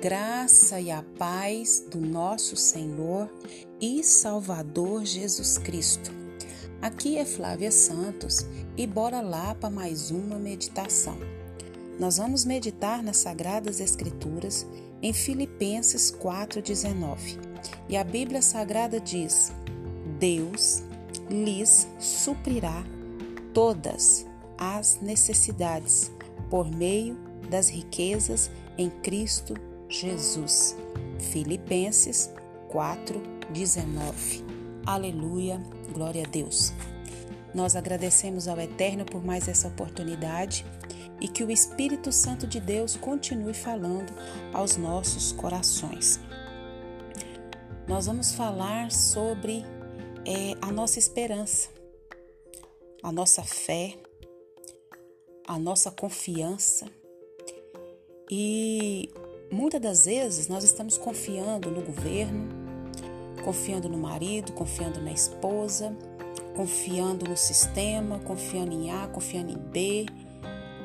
graça e a paz do nosso Senhor e Salvador Jesus Cristo. Aqui é Flávia Santos e bora lá para mais uma meditação. Nós vamos meditar nas Sagradas Escrituras em Filipenses 4,19. E a Bíblia Sagrada diz: Deus lhes suprirá todas as necessidades por meio das riquezas em Cristo Jesus. Filipenses 4:19. Aleluia, glória a Deus. Nós agradecemos ao Eterno por mais essa oportunidade e que o Espírito Santo de Deus continue falando aos nossos corações. Nós vamos falar sobre é, a nossa esperança, a nossa fé, a nossa confiança e muitas das vezes nós estamos confiando no governo, confiando no marido, confiando na esposa, confiando no sistema, confiando em A, confiando em B,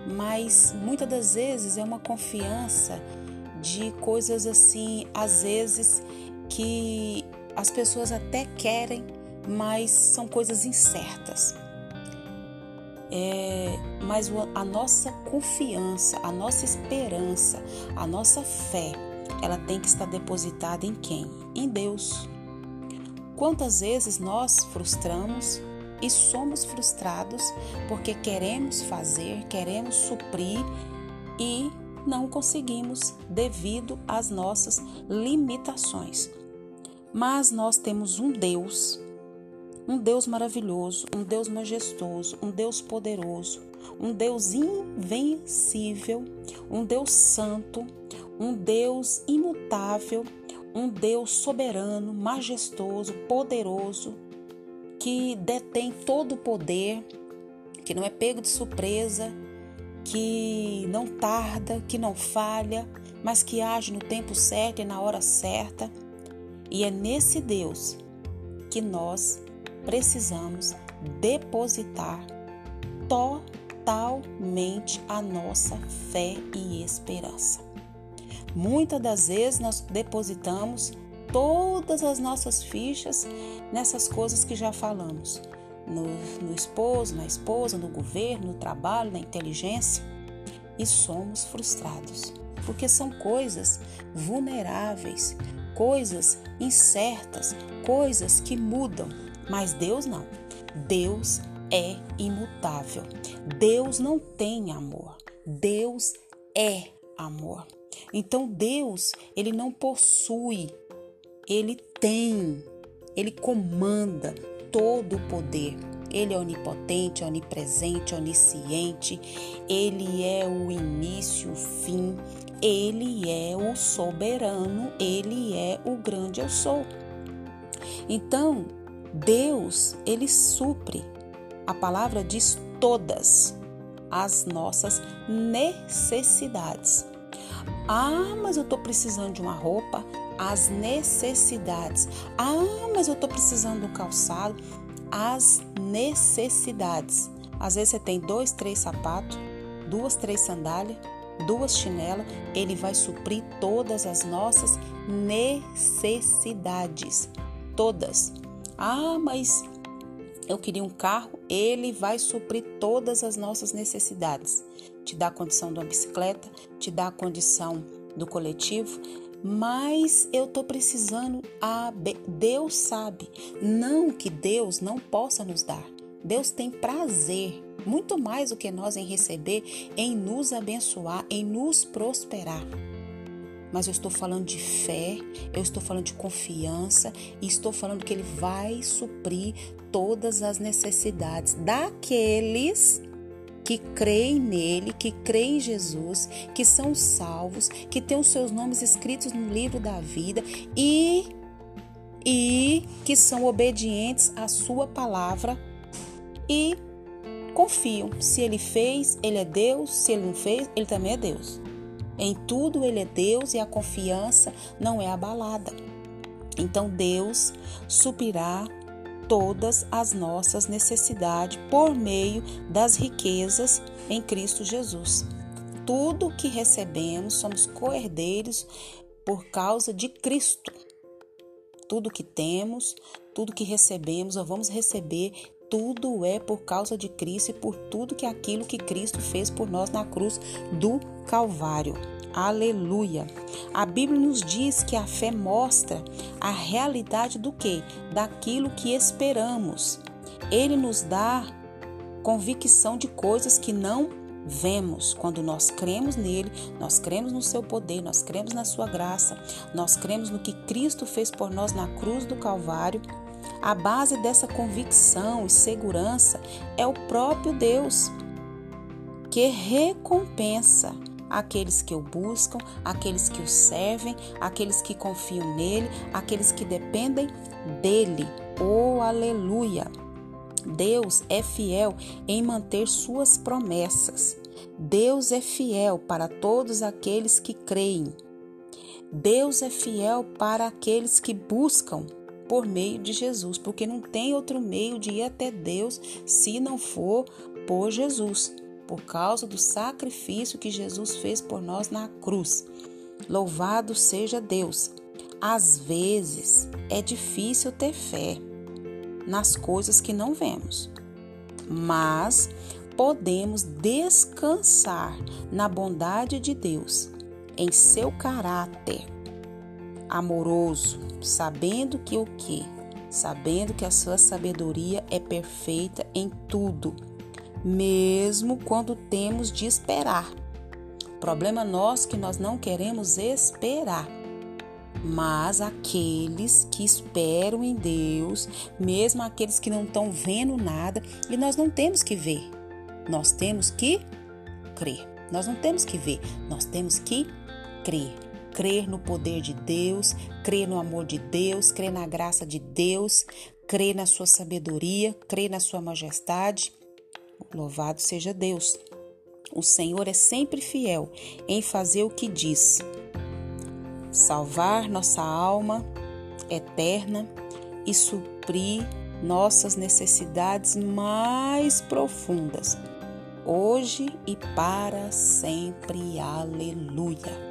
mas muitas das vezes é uma confiança de coisas assim, às vezes que as pessoas até querem, mas são coisas incertas. É, mas a nossa confiança, a nossa esperança, a nossa fé, ela tem que estar depositada em quem? Em Deus. Quantas vezes nós frustramos e somos frustrados porque queremos fazer, queremos suprir e não conseguimos devido às nossas limitações. Mas nós temos um Deus um Deus maravilhoso, um Deus majestoso, um Deus poderoso, um Deus invencível, um Deus santo, um Deus imutável, um Deus soberano, majestoso, poderoso, que detém todo o poder, que não é pego de surpresa, que não tarda, que não falha, mas que age no tempo certo e na hora certa. E é nesse Deus que nós precisamos depositar totalmente a nossa fé e esperança. Muitas das vezes nós depositamos todas as nossas fichas nessas coisas que já falamos. No, no esposo, na esposa, no governo, no trabalho, na inteligência. E somos frustrados, porque são coisas vulneráveis, coisas incertas, coisas que mudam, mas Deus não. Deus é imutável. Deus não tem amor. Deus é amor. Então Deus, ele não possui, ele tem, ele comanda todo o poder. Ele é onipotente, onipresente, onisciente. Ele é o início, o fim. Ele é o soberano, ele é o grande eu sou. Então, Deus, ele supre. A palavra diz todas as nossas necessidades. Ah, mas eu estou precisando de uma roupa. As necessidades. Ah, mas eu estou precisando de um calçado. As necessidades. Às vezes você tem dois, três sapatos, duas, três sandálias, duas chinelas. Ele vai suprir todas as nossas necessidades. Todas. Ah, mas eu queria um carro, ele vai suprir todas as nossas necessidades. Te dá a condição de uma bicicleta, te dá a condição do coletivo, mas eu tô precisando a Deus sabe, não que Deus não possa nos dar. Deus tem prazer, muito mais do que nós em receber, em nos abençoar, em nos prosperar mas eu estou falando de fé, eu estou falando de confiança e estou falando que Ele vai suprir todas as necessidades daqueles que creem nele, que creem em Jesus, que são salvos, que têm os seus nomes escritos no livro da vida e e que são obedientes à sua palavra e confiam. Se ele fez, ele é Deus, se ele não fez, ele também é Deus. Em tudo ele é Deus e a confiança não é abalada. Então Deus suprirá todas as nossas necessidades por meio das riquezas em Cristo Jesus. Tudo que recebemos somos coerdeiros por causa de Cristo. Tudo que temos, tudo que recebemos ou vamos receber, tudo é por causa de Cristo e por tudo que aquilo que Cristo fez por nós na cruz do Calvário. Aleluia. A Bíblia nos diz que a fé mostra a realidade do que? Daquilo que esperamos. Ele nos dá convicção de coisas que não vemos. Quando nós cremos nele, nós cremos no seu poder, nós cremos na sua graça, nós cremos no que Cristo fez por nós na cruz do Calvário. A base dessa convicção e segurança é o próprio Deus, que recompensa aqueles que o buscam, aqueles que o servem, aqueles que confiam nele, aqueles que dependem dele. Oh, aleluia! Deus é fiel em manter suas promessas. Deus é fiel para todos aqueles que creem. Deus é fiel para aqueles que buscam por meio de Jesus, porque não tem outro meio de ir até Deus se não for por Jesus, por causa do sacrifício que Jesus fez por nós na cruz. Louvado seja Deus. Às vezes é difícil ter fé nas coisas que não vemos, mas podemos descansar na bondade de Deus, em seu caráter amoroso, sabendo que o que? Sabendo que a sua sabedoria é perfeita em tudo, mesmo quando temos de esperar. problema nosso que nós não queremos esperar mas aqueles que esperam em Deus, mesmo aqueles que não estão vendo nada, e nós não temos que ver, nós temos que crer. Nós não temos que ver, nós temos que crer. Crer no poder de Deus, crer no amor de Deus, crer na graça de Deus, crer na sua sabedoria, crer na sua majestade. Louvado seja Deus. O Senhor é sempre fiel em fazer o que diz salvar nossa alma eterna e suprir nossas necessidades mais profundas, hoje e para sempre. Aleluia.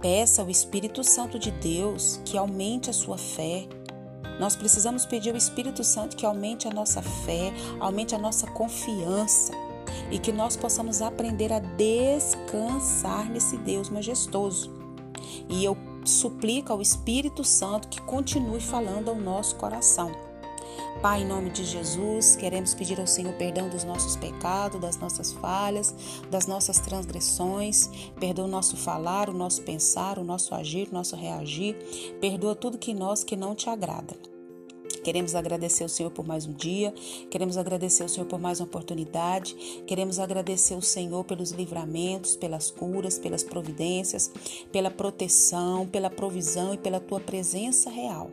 Peça ao Espírito Santo de Deus que aumente a sua fé. Nós precisamos pedir ao Espírito Santo que aumente a nossa fé, aumente a nossa confiança e que nós possamos aprender a descansar nesse Deus majestoso. E eu suplico ao Espírito Santo que continue falando ao nosso coração. Pai, em nome de Jesus, queremos pedir ao Senhor perdão dos nossos pecados, das nossas falhas, das nossas transgressões. Perdoa o nosso falar, o nosso pensar, o nosso agir, o nosso reagir. Perdoa tudo que nós que não te agrada. Queremos agradecer ao Senhor por mais um dia, queremos agradecer ao Senhor por mais uma oportunidade, queremos agradecer ao Senhor pelos livramentos, pelas curas, pelas providências, pela proteção, pela provisão e pela tua presença real.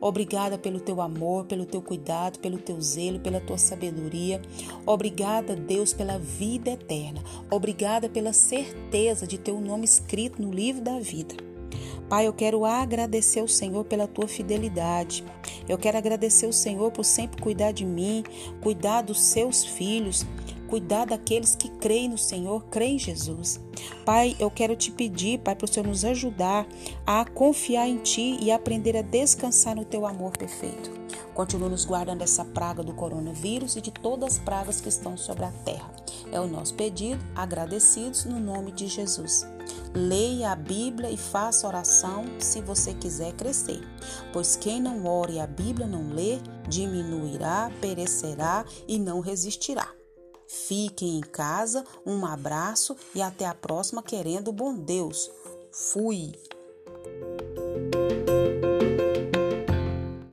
Obrigada pelo teu amor, pelo teu cuidado, pelo teu zelo, pela tua sabedoria. Obrigada, Deus, pela vida eterna. Obrigada pela certeza de teu nome escrito no livro da vida. Pai, eu quero agradecer ao Senhor pela tua fidelidade. Eu quero agradecer ao Senhor por sempre cuidar de mim, cuidar dos seus filhos, cuidar daqueles que creem no Senhor, creem em Jesus. Pai, eu quero te pedir, Pai, para o Senhor nos ajudar a confiar em Ti e aprender a descansar no Teu amor perfeito. Continua nos guardando essa praga do coronavírus e de todas as pragas que estão sobre a terra. É o nosso pedido, agradecidos no nome de Jesus. Leia a Bíblia e faça oração se você quiser crescer, pois quem não ore e a Bíblia não lê, diminuirá, perecerá e não resistirá. Fiquem em casa, um abraço e até a próxima, querendo bom Deus. Fui!